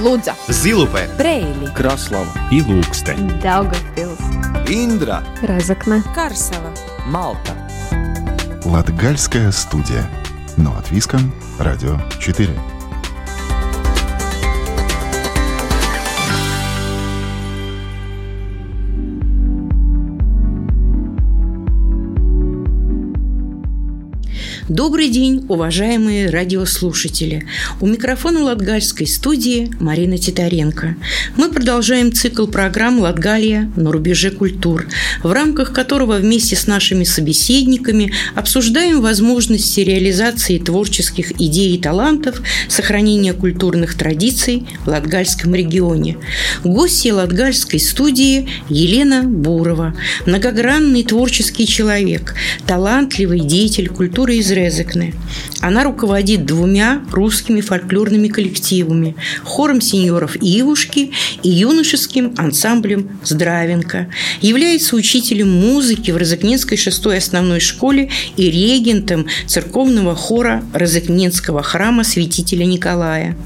Лудза, Зилупе, Брейли, Краслава и Лукстен. Daugavpils, Индра Разокна, Карсела. Малта Латгальская студия. Но от Виска, Радио 4. Добрый день, уважаемые радиослушатели. У микрофона Латгальской студии Марина Титаренко. Мы продолжаем цикл программ «Латгалия на рубеже культур», в рамках которого вместе с нашими собеседниками обсуждаем возможности реализации творческих идей и талантов, сохранения культурных традиций в Латгальском регионе. Гостья Латгальской студии Елена Бурова, многогранный творческий человек, талантливый деятель культуры из Резекне. Она руководит двумя русскими фольклорными коллективами – хором сеньоров Ивушки и юношеским ансамблем Здравенко. Является учителем музыки в Розыкненской шестой основной школе и регентом церковного хора Розыкненского храма святителя Николая.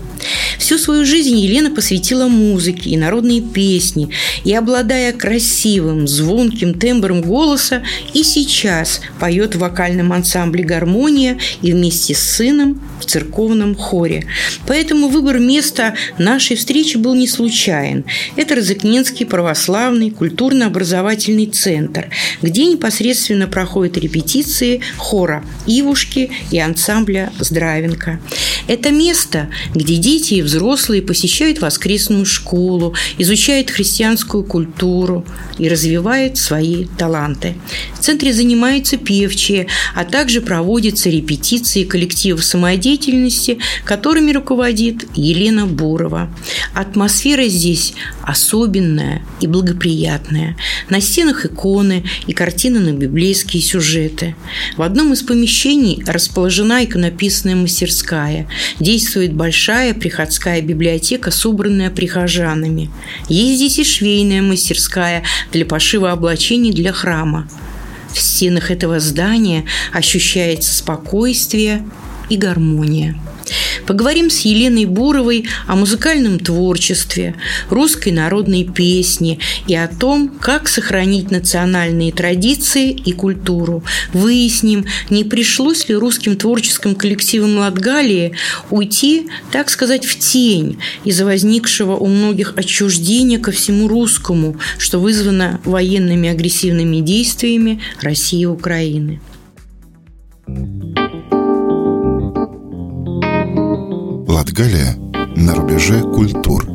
Всю свою жизнь Елена посвятила музыке и народные песни, и, обладая красивым, звонким тембром голоса, и сейчас поет в вокальном ансамбле «Гармония» и вместе с сыном в церковном хоре. Поэтому выбор места нашей встречи был не случайен. Это Розыкненский православный культурно-образовательный центр, где непосредственно проходят репетиции хора «Ивушки» и ансамбля «Здравенко». Это место, где дети и взрослые посещают воскресную школу, изучают христианскую культуру и развивают свои таланты. В центре занимаются певчие, а также проводятся репетиции коллективов самодеятельности, которыми руководит Елена Бурова. Атмосфера здесь особенная и благоприятная. На стенах иконы и картины на библейские сюжеты. В одном из помещений расположена иконописная мастерская. Действует большая приходская библиотека, собранная прихожанами. Есть здесь и швейная мастерская для пошива облачений для храма. В стенах этого здания ощущается спокойствие и гармония. Поговорим с Еленой Буровой о музыкальном творчестве, русской народной песне и о том, как сохранить национальные традиции и культуру. Выясним, не пришлось ли русским творческим коллективам Латгалии уйти, так сказать, в тень из-за возникшего у многих отчуждения ко всему русскому, что вызвано военными агрессивными действиями России и Украины. Латгалия на рубеже культур.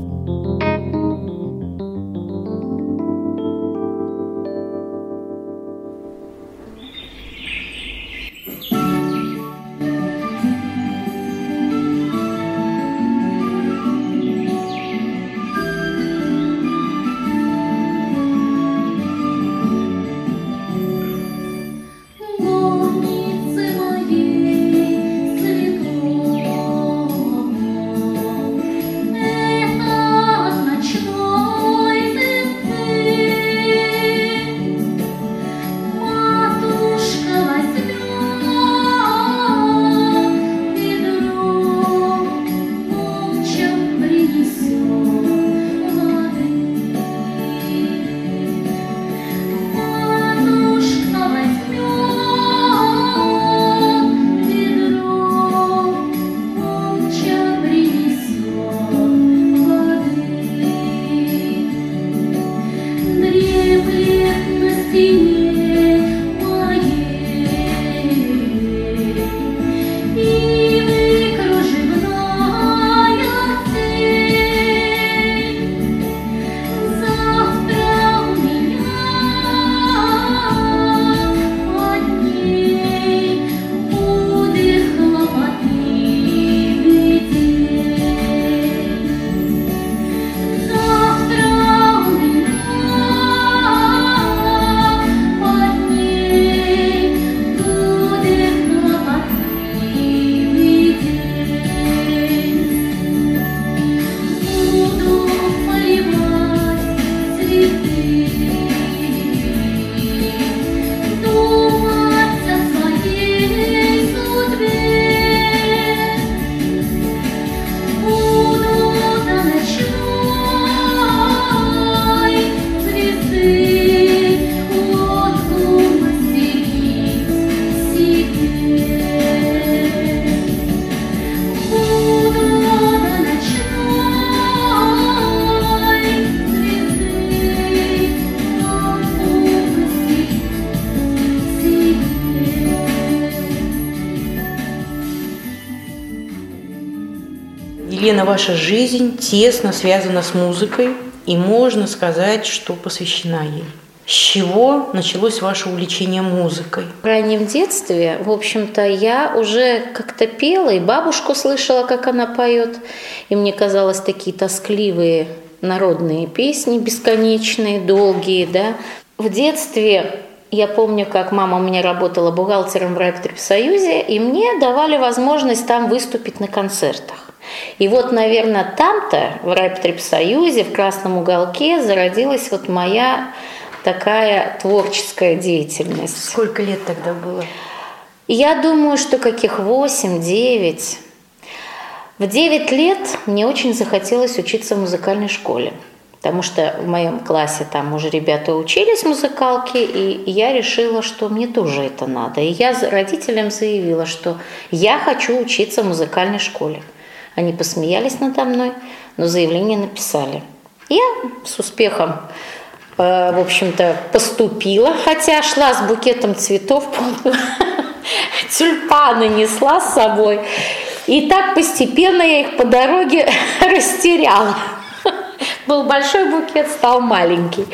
Елена, ваша жизнь тесно связана с музыкой, и можно сказать, что посвящена ей. С чего началось ваше увлечение музыкой? В раннем детстве, в общем-то, я уже как-то пела, и бабушку слышала, как она поет. И мне казалось, такие тоскливые народные песни, бесконечные, долгие, да. В детстве я помню, как мама у меня работала бухгалтером в Райпотребсоюзе, и мне давали возможность там выступить на концертах. И вот, наверное, там-то, в Райпотребсоюзе, в Красном уголке, зародилась вот моя такая творческая деятельность. Сколько лет тогда было? Я думаю, что каких 8-9. В 9 лет мне очень захотелось учиться в музыкальной школе. Потому что в моем классе там уже ребята учились в музыкалке, и я решила, что мне тоже это надо. И я родителям заявила, что я хочу учиться в музыкальной школе. Они посмеялись надо мной, но заявление написали. Я с успехом Э, в общем-то, поступила, хотя шла с букетом цветов, тюльпаны несла с собой. И так постепенно я их по дороге растеряла. Был большой букет, стал маленький.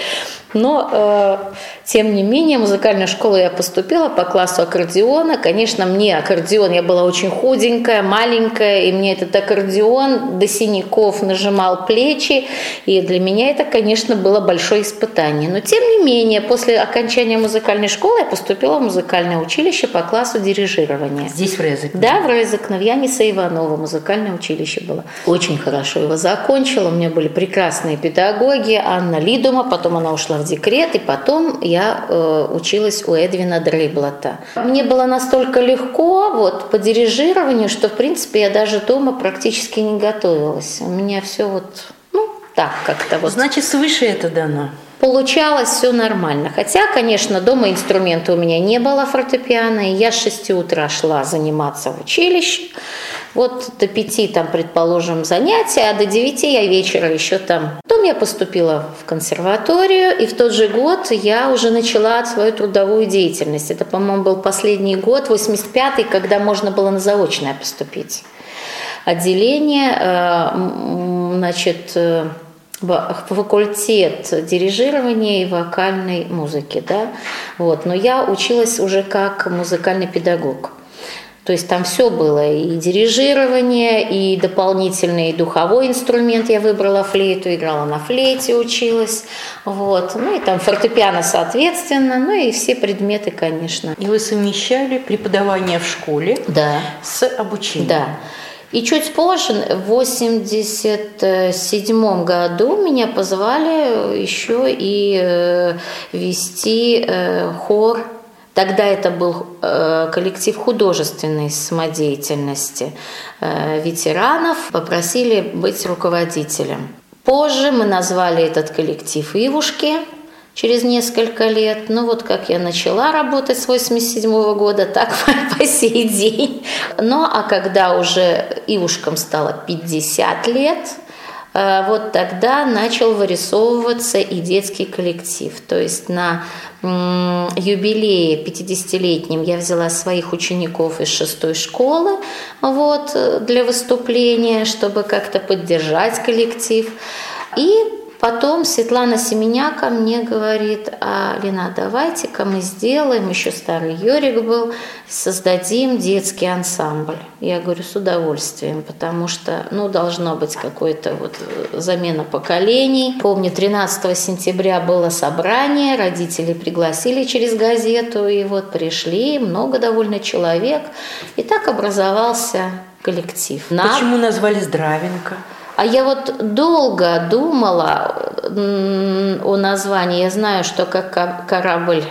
Но, э, тем не менее, в музыкальную школу я поступила по классу аккордеона. Конечно, мне аккордеон, я была очень худенькая, маленькая, и мне этот аккордеон до синяков нажимал плечи. И для меня это, конечно, было большое испытание. Но, тем не менее, после окончания музыкальной школы я поступила в музыкальное училище по классу дирижирования. Здесь в Резекне? Да, в Резекне. В Яниса Иванова музыкальное училище было. Очень хорошо его закончила. У меня были прекрасные педагоги. Анна Лидума, потом она ушла в декрет, и потом я э, училась у Эдвина Дрейблата. Мне было настолько легко вот, по дирижированию, что, в принципе, я даже дома практически не готовилась. У меня все вот, ну, так как-то вот. Значит, свыше это дано? Получалось все нормально. Хотя, конечно, дома инструмента у меня не было фортепиано, и я с 6 утра шла заниматься в училище. Вот до пяти там, предположим, занятия, а до девяти я вечера еще там. Потом я поступила в консерваторию, и в тот же год я уже начала свою трудовую деятельность. Это, по-моему, был последний год, 85-й, когда можно было на заочное поступить. Отделение, э, значит, э, факультет дирижирования и вокальной музыки, да, вот, но я училась уже как музыкальный педагог. То есть там все было, и дирижирование, и дополнительный духовой инструмент. Я выбрала флейту, играла на флейте, училась. Вот. Ну и там фортепиано, соответственно, ну и все предметы, конечно. И вы совмещали преподавание в школе да. с обучением? Да. И чуть позже, в 87 году, меня позвали еще и э, вести э, хор Тогда это был э, коллектив художественной самодеятельности э, ветеранов, попросили быть руководителем. Позже мы назвали этот коллектив «Ивушки», через несколько лет. Ну вот как я начала работать с 87 года, так по сей день. Ну а когда уже Ивушкам стало 50 лет, вот тогда начал вырисовываться и детский коллектив. То есть на юбилее 50-летнем я взяла своих учеников из шестой школы вот, для выступления, чтобы как-то поддержать коллектив. И Потом Светлана Семеняка мне говорит, а, Лена, давайте-ка мы сделаем, еще старый Йорик был, создадим детский ансамбль. Я говорю, с удовольствием, потому что, ну, должно быть какой-то вот замена поколений. Помню, 13 сентября было собрание, родители пригласили через газету, и вот пришли, много довольно человек, и так образовался коллектив. Почему назвали Здравенко? А я вот долго думала о названии. Я знаю, что как корабль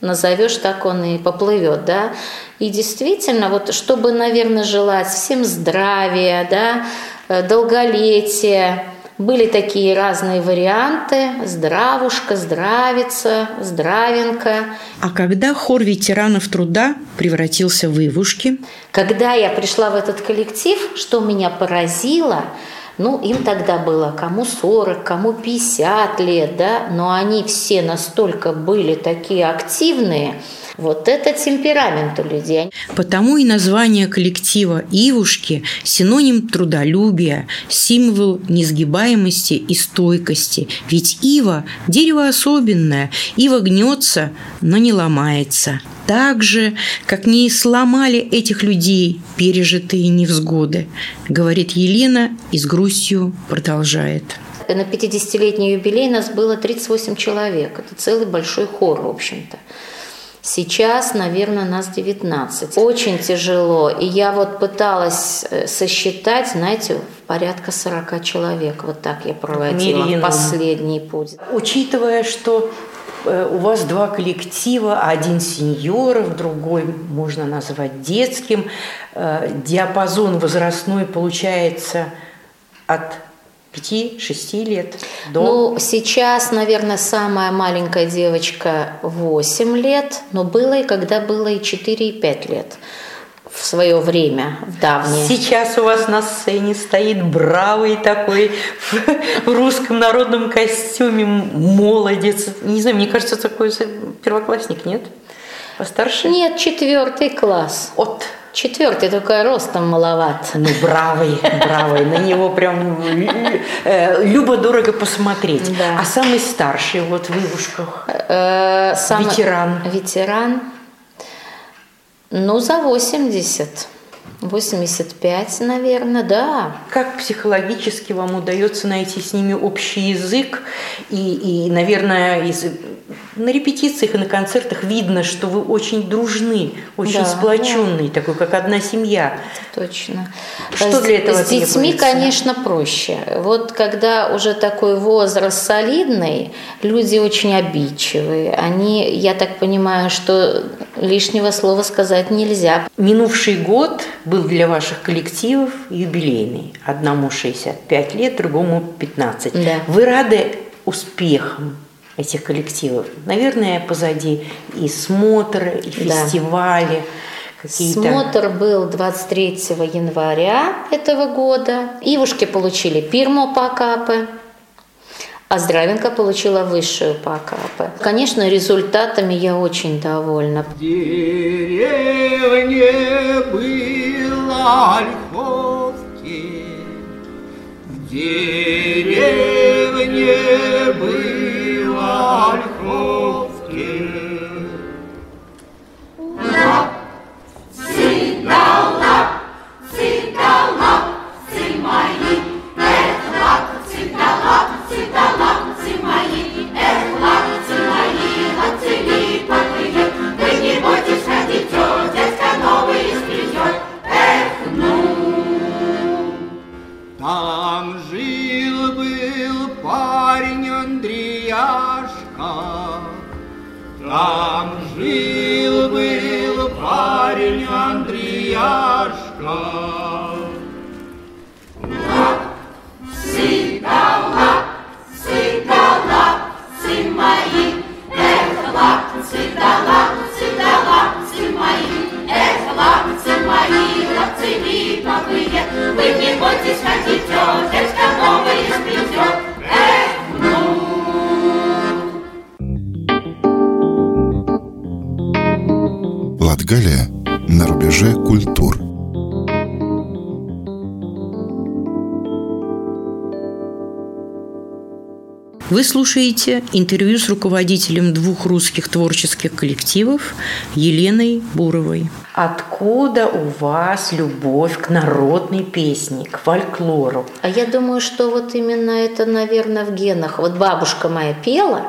назовешь, так он и поплывет, да. И действительно, вот чтобы, наверное, желать всем здравия, да, э, долголетия, были такие разные варианты. Здравушка, здравица, здравенка. А когда хор ветеранов труда превратился в Ивушки? Когда я пришла в этот коллектив, что меня поразило – ну, им тогда было кому 40, кому 50 лет, да, но они все настолько были такие активные. Вот это темперамент у людей. Потому и название коллектива «Ивушки» – синоним трудолюбия, символ несгибаемости и стойкости. Ведь ива – дерево особенное, ива гнется, но не ломается. Так же, как не сломали этих людей пережитые невзгоды, говорит Елена и с грустью продолжает. На 50-летний юбилей нас было 38 человек. Это целый большой хор, в общем-то. Сейчас, наверное, нас 19. Очень тяжело. И я вот пыталась э, сосчитать, знаете, порядка 40 человек. Вот так я проводила Минимум. последний путь. Учитывая, что э, у вас два коллектива, один сеньоров, другой можно назвать детским, э, диапазон возрастной получается от 5-6 лет до... Ну, сейчас, наверное, самая маленькая девочка 8 лет, но было и когда было и 4, и 5 лет в свое время, в давнее. Сейчас у вас на сцене стоит бравый такой в, в русском народном костюме молодец. Не знаю, мне кажется, такой первоклассник, нет? Постарше? Нет, четвертый класс. От Четвертый только ростом маловат. Ну, бравый, бравый. На него прям э, любо-дорого посмотреть. Да. А самый старший вот в Ивушках? Э, сам- Ветеран. Ветеран. Ну, за 80. 85, наверное, да. Как психологически вам удается найти с ними общий язык? И, и наверное, из, на репетициях и на концертах видно, что вы очень дружны, очень Да, сплоченные, такой, как одна семья. Точно. Что С- для этого С детьми, конечно, проще. Вот когда уже такой возраст солидный, люди очень обидчивые. Они, я так понимаю, что лишнего слова сказать нельзя. Минувший год был для ваших коллективов юбилейный. Одному 65 лет, другому 15. Да. Вы рады успехам этих коллективов? Наверное, позади и смотры, и Да. фестивали. Какие-то... Смотр был 23 января этого года. Ивушки получили пирмо по АКП, а Здравенко получила высшую по АКП. Конечно, результатами я очень довольна. Деревне было Вы слушаете интервью с руководителем двух русских творческих коллективов Еленой Буровой. Откуда у вас любовь к народной песне, к фольклору? А я думаю, что вот именно это, наверное, в генах. Вот бабушка моя пела,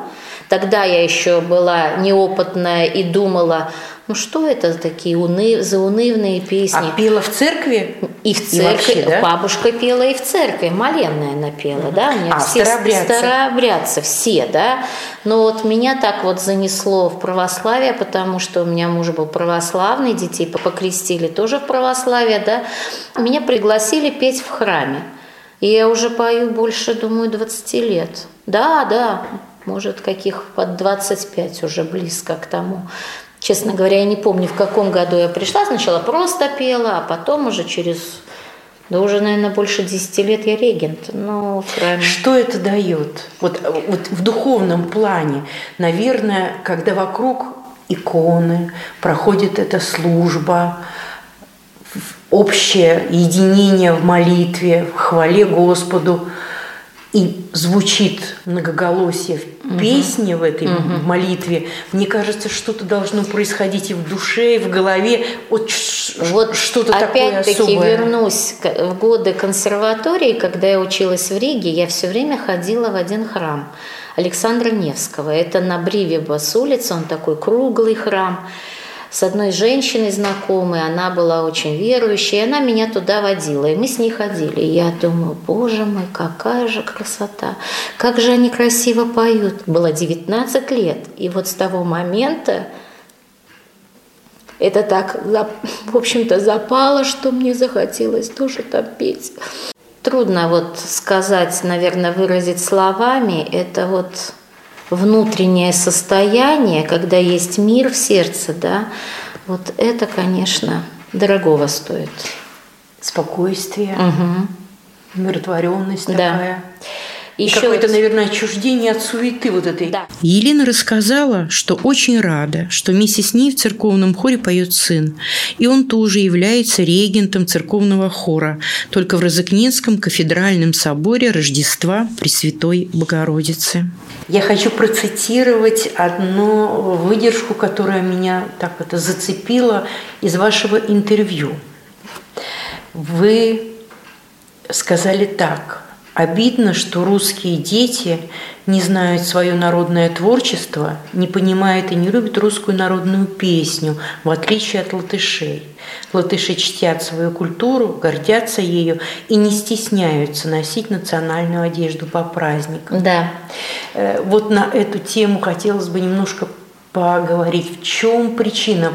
тогда я еще была неопытная и думала, ну что это такие уны... заунывные песни. А пела в церкви? И в церкви, вообще, да? бабушка пела и в церкви, моленная она пела, да, у меня А, все старообрядцы. старообрядцы, все, да, но вот меня так вот занесло в православие, потому что у меня муж был православный, детей покрестили тоже в православие, да, меня пригласили петь в храме, и я уже пою больше, думаю, 20 лет, да, да, может, каких под 25 уже близко к тому. Честно говоря, я не помню, в каком году я пришла. Сначала просто пела, а потом уже через, да уже, наверное, больше 10 лет я регент. Но в храме. Что это дает? Вот, вот в духовном плане, наверное, когда вокруг иконы, проходит эта служба, общее единение в молитве, в хвале Господу, и звучит многоголосие в песне в этой молитве, мне кажется, что-то должно происходить и в душе, и в голове. Вот, Вот что-то такое опять-таки особое. вернусь к- в годы консерватории, когда я училась в Риге, я все время ходила в один храм Александра Невского. Это на Бривибас улице, он такой круглый храм. С одной женщиной знакомой, она была очень верующей, и она меня туда водила, и мы с ней ходили. И я думаю, боже мой, какая же красота, как же они красиво поют. Было 19 лет, и вот с того момента это так, в общем-то, запало, что мне захотелось тоже там петь. Трудно вот сказать, наверное, выразить словами. Это вот внутреннее состояние, когда есть мир в сердце, да, вот это, конечно, дорогого стоит. Спокойствие, Мгм. умиротворенность Да. такая. И Еще какое-то, вот- наверное, отчуждение от суеты вот этой. Да. Елена рассказала, что очень рада, что вместе с ней в церковном хоре поет сын. И он тоже является регентом церковного хора, только в Розыкненском кафедральном соборе Рождества Пресвятой Богородицы. Я хочу процитировать одну выдержку, которая меня так это зацепила из вашего интервью. Вы сказали так. Обидно, что русские дети не знают свое народное творчество, не понимают и не любят русскую народную песню, в отличие от латышей. Латыши чтят свою культуру, гордятся ею и не стесняются носить национальную одежду по праздникам. Да. Э, Вот на эту тему хотелось бы немножко поговорить. В чем причина?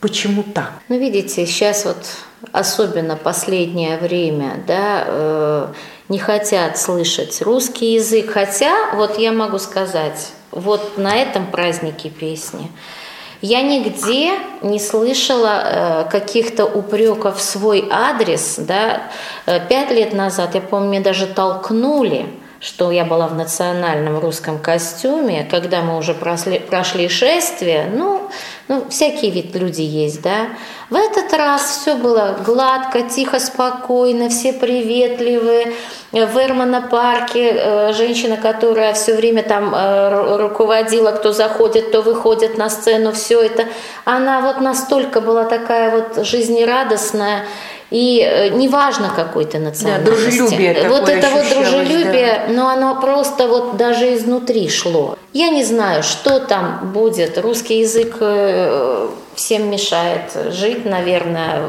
Почему так? Ну, видите, сейчас вот особенно последнее время, да, э, не хотят слышать русский язык, хотя вот я могу сказать, вот на этом празднике песни я нигде не слышала э, каких-то упреков в свой адрес, да, Э, пять лет назад, я помню, мне даже толкнули, что я была в национальном русском костюме, когда мы уже прошли, прошли шествие, ну, ну, всякие вид люди есть, да. В этот раз все было гладко, тихо, спокойно, все приветливые. В Эрмана парке э, женщина, которая все время там э, ру- руководила, кто заходит, кто выходит на сцену, все это, она вот настолько была такая вот жизнерадостная, и э, неважно какой ты национальности. дружелюбие Вот это вот дружелюбие, но оно просто вот даже изнутри шло. Я не знаю, что там будет. Русский язык э, всем мешает жить, наверное.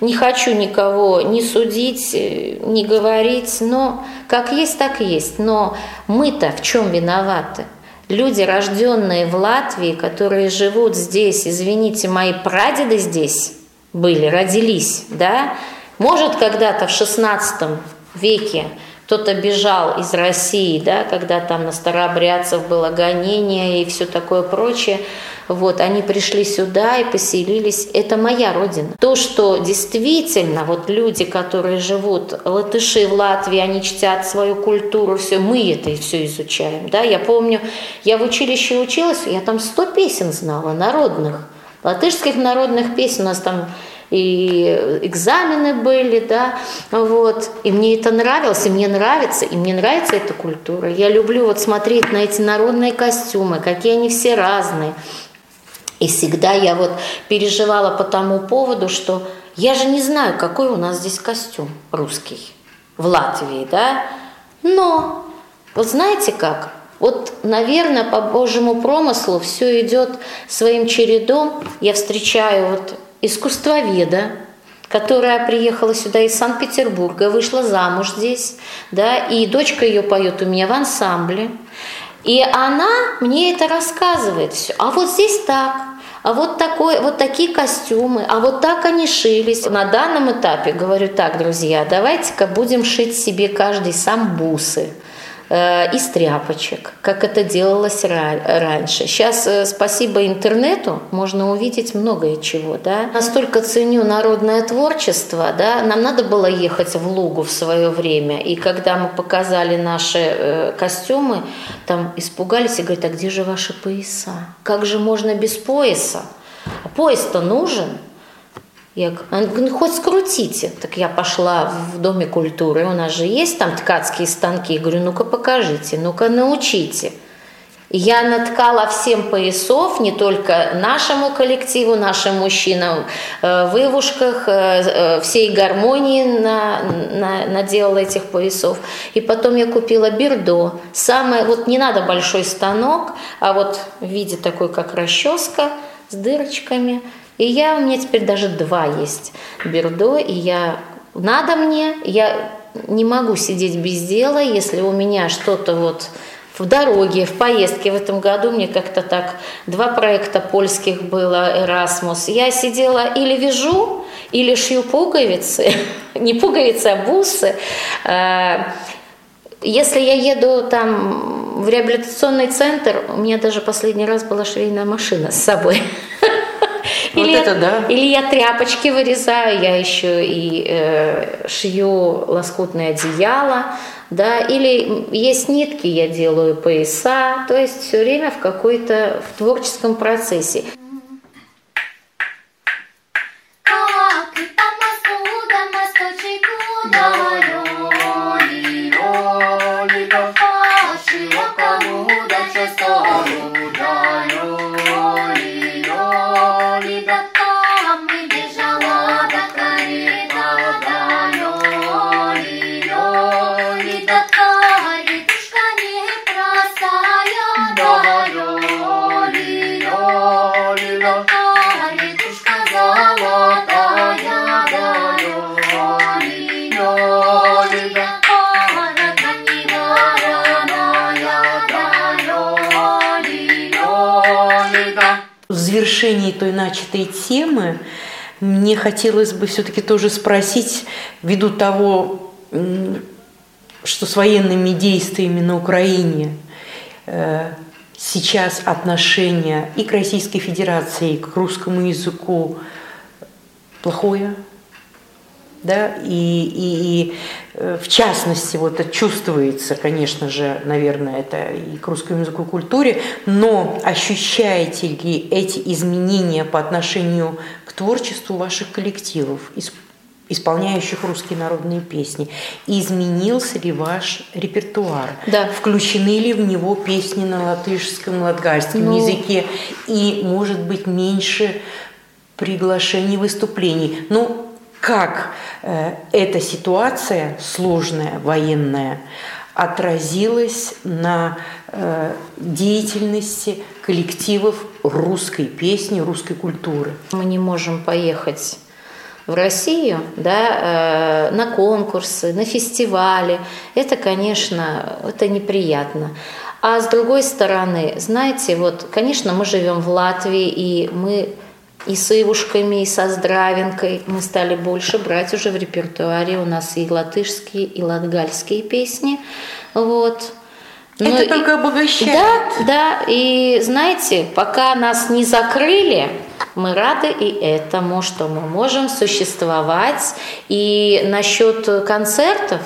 Не хочу никого ни судить, э, ни говорить, но как есть, так есть. Но мы-то в чем виноваты? Люди, рожденные в Латвии, которые живут здесь, извините, мои прадеды здесь были, родились, да? Может, когда-то в XVI веке кто-то бежал из России, да, когда там на старообрядцев было гонение и все такое прочее. Вот, они пришли сюда и поселились. Это моя родина. То, что действительно вот люди, которые живут, латыши в Латвии, они чтят свою культуру, все, мы это все изучаем. Да? Я помню, я в училище училась, я там 100 песен знала, народных. Латышских народных песен у нас там и экзамены были, да, вот, и мне это нравилось, и мне нравится, и мне нравится эта культура. Я люблю вот смотреть на эти народные костюмы, какие они все разные. И всегда я вот переживала по тому поводу, что я же не знаю, какой у нас здесь костюм русский в Латвии, да, но вот знаете как, вот, наверное, по Божьему промыслу все идет своим чередом. Я встречаю вот искусствоведа, которая приехала сюда из Санкт-Петербурга, вышла замуж здесь, да, и дочка ее поет у меня в ансамбле. И она мне это рассказывает все. А вот здесь так, а вот, такой, вот такие костюмы, а вот так они шились. На данном этапе говорю так, друзья, давайте-ка будем шить себе каждый сам бусы из тряпочек, как это делалось раньше. Сейчас, э, спасибо интернету, можно увидеть многое чего. Да? Настолько ценю народное творчество, да? нам надо было ехать в Лугу в свое время, и когда мы показали наши э, костюмы, там испугались и говорят, а где же ваши пояса? Как же можно без пояса? А пояс-то нужен. Я говорю, «Ну, хоть скрутите. Так я пошла в Доме культуры, у нас же есть там ткацкие станки. Я говорю, ну-ка покажите, ну-ка научите. Я наткала всем поясов, не только нашему коллективу, нашим мужчинам э, в Ивушках, э, э, всей гармонии на, на, наделала этих поясов. И потом я купила бердо. Самое, вот не надо большой станок, а вот в виде такой, как расческа с дырочками – и я, у меня теперь даже два есть бердо, и я, надо мне, я не могу сидеть без дела, если у меня что-то вот в дороге, в поездке в этом году мне как-то так два проекта польских было Erasmus. Я сидела или вяжу, или шью пуговицы, не пуговицы, а бусы. Э, если я еду там в реабилитационный центр, у меня даже последний раз была швейная машина с собой. Вот или, это да. или я тряпочки вырезаю, я еще и э, шью лоскутное одеяло, да, или есть нитки, я делаю пояса, то есть все время в какой-то в творческом процессе. Начатой темы. Мне хотелось бы все-таки тоже спросить, ввиду того, что с военными действиями на Украине э, сейчас отношение и к Российской Федерации, и к русскому языку плохое, да, и, и, и э, в частности вот это чувствуется, конечно же, наверное, это и к русскому языку и культуре, но ощущаете ли эти изменения по отношению к творчеству ваших коллективов, исп- исполняющих русские народные песни? Изменился ли ваш репертуар? Да. Включены ли в него песни на латышском, латгальском Ну. языке? И, может быть, меньше приглашений, выступлений. Ну, как э, эта ситуация сложная, военная, отразилась на э, деятельности коллективов русской песни, русской культуры? Мы не можем поехать в Россию да, э, на конкурсы, на фестивали. Это, конечно, это неприятно. А с другой стороны, знаете, вот, конечно, мы живем в Латвии, и мы и с Ивушками, и со Здравенкой мы стали больше брать уже в репертуаре. У нас и латышские, и латгальские песни. Вот. Ну Это и- только обогащает. Да, да. И знаете, пока нас не закрыли, мы рады и этому, что мы можем существовать. И насчет концертов,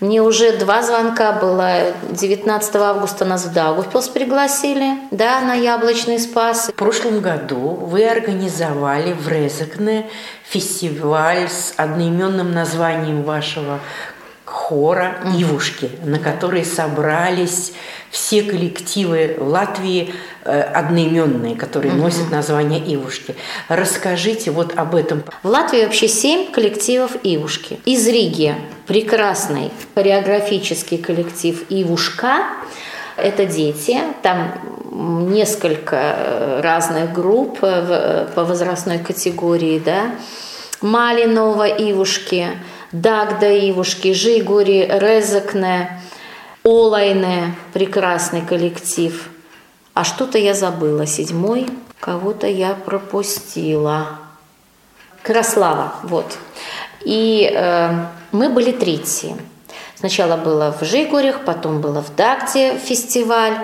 мне уже два звонка было. 19 августа нас в Даугавпилс пригласили, да, на Яблочный Спас. В прошлом году вы организовали в Резекне фестиваль с одноименным названием вашего хора «Ивушки», на который собрались все коллективы в Латвии э, одноименные, которые носят название «Ивушки». Расскажите вот об этом. В Латвии вообще семь коллективов «Ивушки». Из Риги прекрасный хореографический коллектив «Ивушка». Это дети, там несколько э, разных групп э, по возрастной категории, да. Малинова Ивушки, Дагда Ивушки, Жигури, Резекне, Олайне, прекрасный коллектив. А что-то я забыла, седьмой, кого-то я пропустила. Краслава, вот. И э, мы были третьи. Сначала было в Жигурях, потом было в Дагде фестиваль,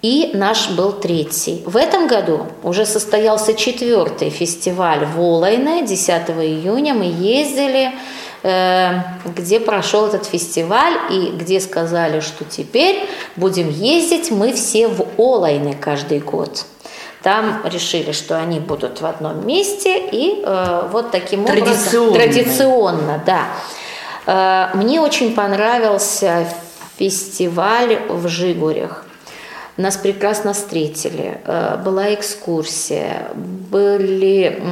и наш был третий. В этом году уже состоялся четвертый фестиваль в Олайне. 10 июня мы ездили, где прошел этот фестиваль и где сказали, что теперь будем ездить мы все в Олайне каждый год. Там решили, что они будут в одном месте и э, вот таким Традиционно. образом традиционно, да. Э, мне очень понравился фестиваль в Жигурях. Нас прекрасно встретили. Э, Была экскурсия, были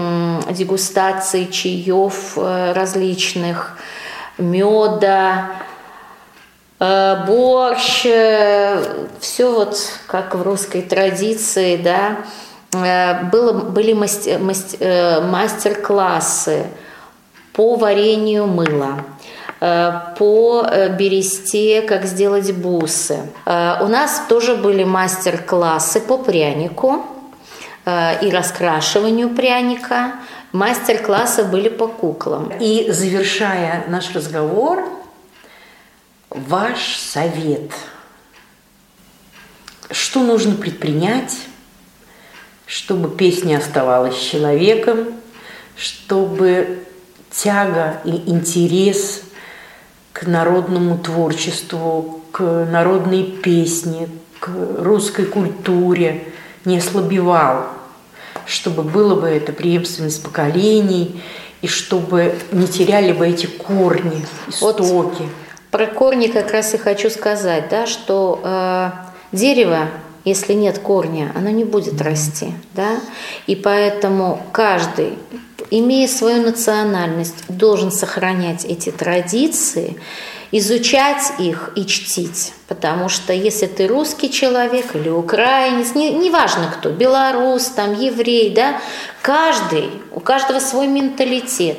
дегустации чаев э, различных, меда, э, борщ, все вот как в русской традиции, да. Было, были масте- маст- э, мастер-классы по варенью мыла, по э, бересте, как сделать бусы. Э, У нас тоже были мастер-классы по прянику э, и раскрашиванию пряника. Мастер-классы были по куклам. И завершая наш разговор, ваш совет. Что нужно предпринять, чтобы песня оставалась человеком, чтобы тяга и интерес к народному творчеству, к народной песне, к русской культуре не ослабевал, чтобы было бы это преемственность поколений, и чтобы не теряли бы эти корни, Вот истоки. Про корни как раз и хочу сказать, да, что э, дерево, если нет корня, оно не будет расти, да, и поэтому каждый, имея свою национальность, должен сохранять эти традиции, изучать их и чтить, потому что если ты русский человек или украинец, не, неважно кто, белорус, там, еврей, да, каждый, у каждого свой менталитет,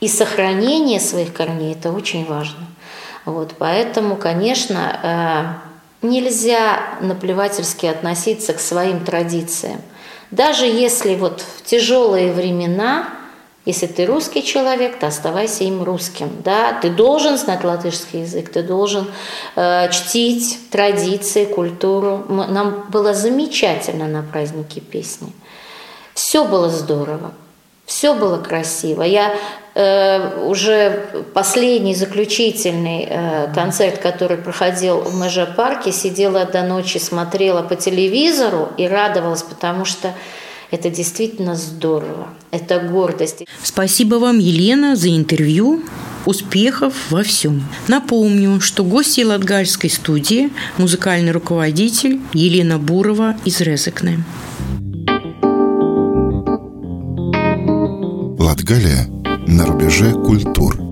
и сохранение своих корней – это очень важно. Вот, поэтому, конечно, э, нельзя наплевательски относиться к своим традициям. Даже если вот в тяжелые времена, если ты русский человек, то оставайся им русским. Да? Ты должен знать латышский язык, ты должен э, чтить традиции, культуру. Мы- нам было замечательно на празднике песни. Все было здорово. Все было красиво. Я э, уже последний заключительный э, концерт, который проходил в Меже парке, сидела до ночи, смотрела по телевизору и радовалась, потому что это действительно здорово. Это гордость. Спасибо вам, Елена, за интервью. Успехов во всем. Напомню, что гостья Латгальской студии – музыкальный руководитель Елена Бурова из Резекне. Латгалия на рубеже культур.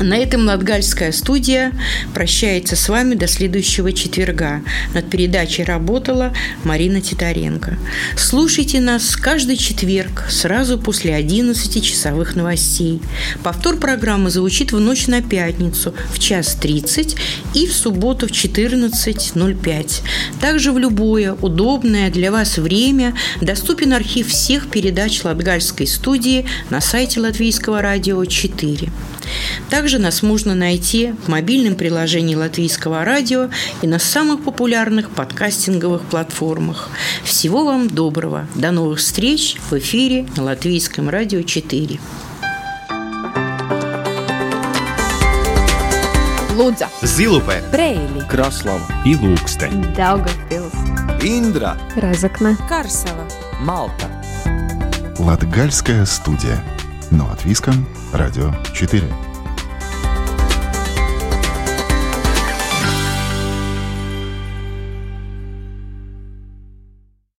На этом Латгальская студия прощается с вами до следующего четверга. Над передачей работала Марина Титаренко. Слушайте нас каждый четверг сразу после 11 часовых новостей. Повтор программы звучит в ночь на пятницу в час 30 и в субботу в 14.05. Также в любое удобное для вас время доступен архив всех передач Латгальской студии на сайте Латвийского радио 4. Также нас можно найти в мобильном приложении Латвийского радио и на самых популярных подкастинговых платформах. Всего вам доброго. До новых встреч в эфире на Латвийском радио 4. Лудза, Zilupē, Preili, Kraslava, Ilūkste, Daugavpils, Indra, Разокна, Карсела. Malta. Латгальская студия. На латвийском радио 4.